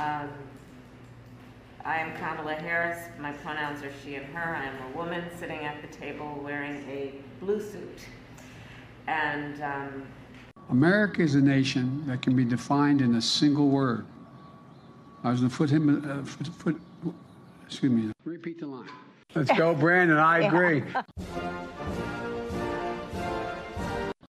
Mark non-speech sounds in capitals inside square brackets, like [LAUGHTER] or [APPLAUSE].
Um, I am Kamala Harris. My pronouns are she and her. I am a woman sitting at the table wearing a blue suit. And um, America is a nation that can be defined in a single word. I was going to put him, uh, foot, foot, excuse me, repeat the line. Let's go, Brandon. I [LAUGHS] agree. [LAUGHS]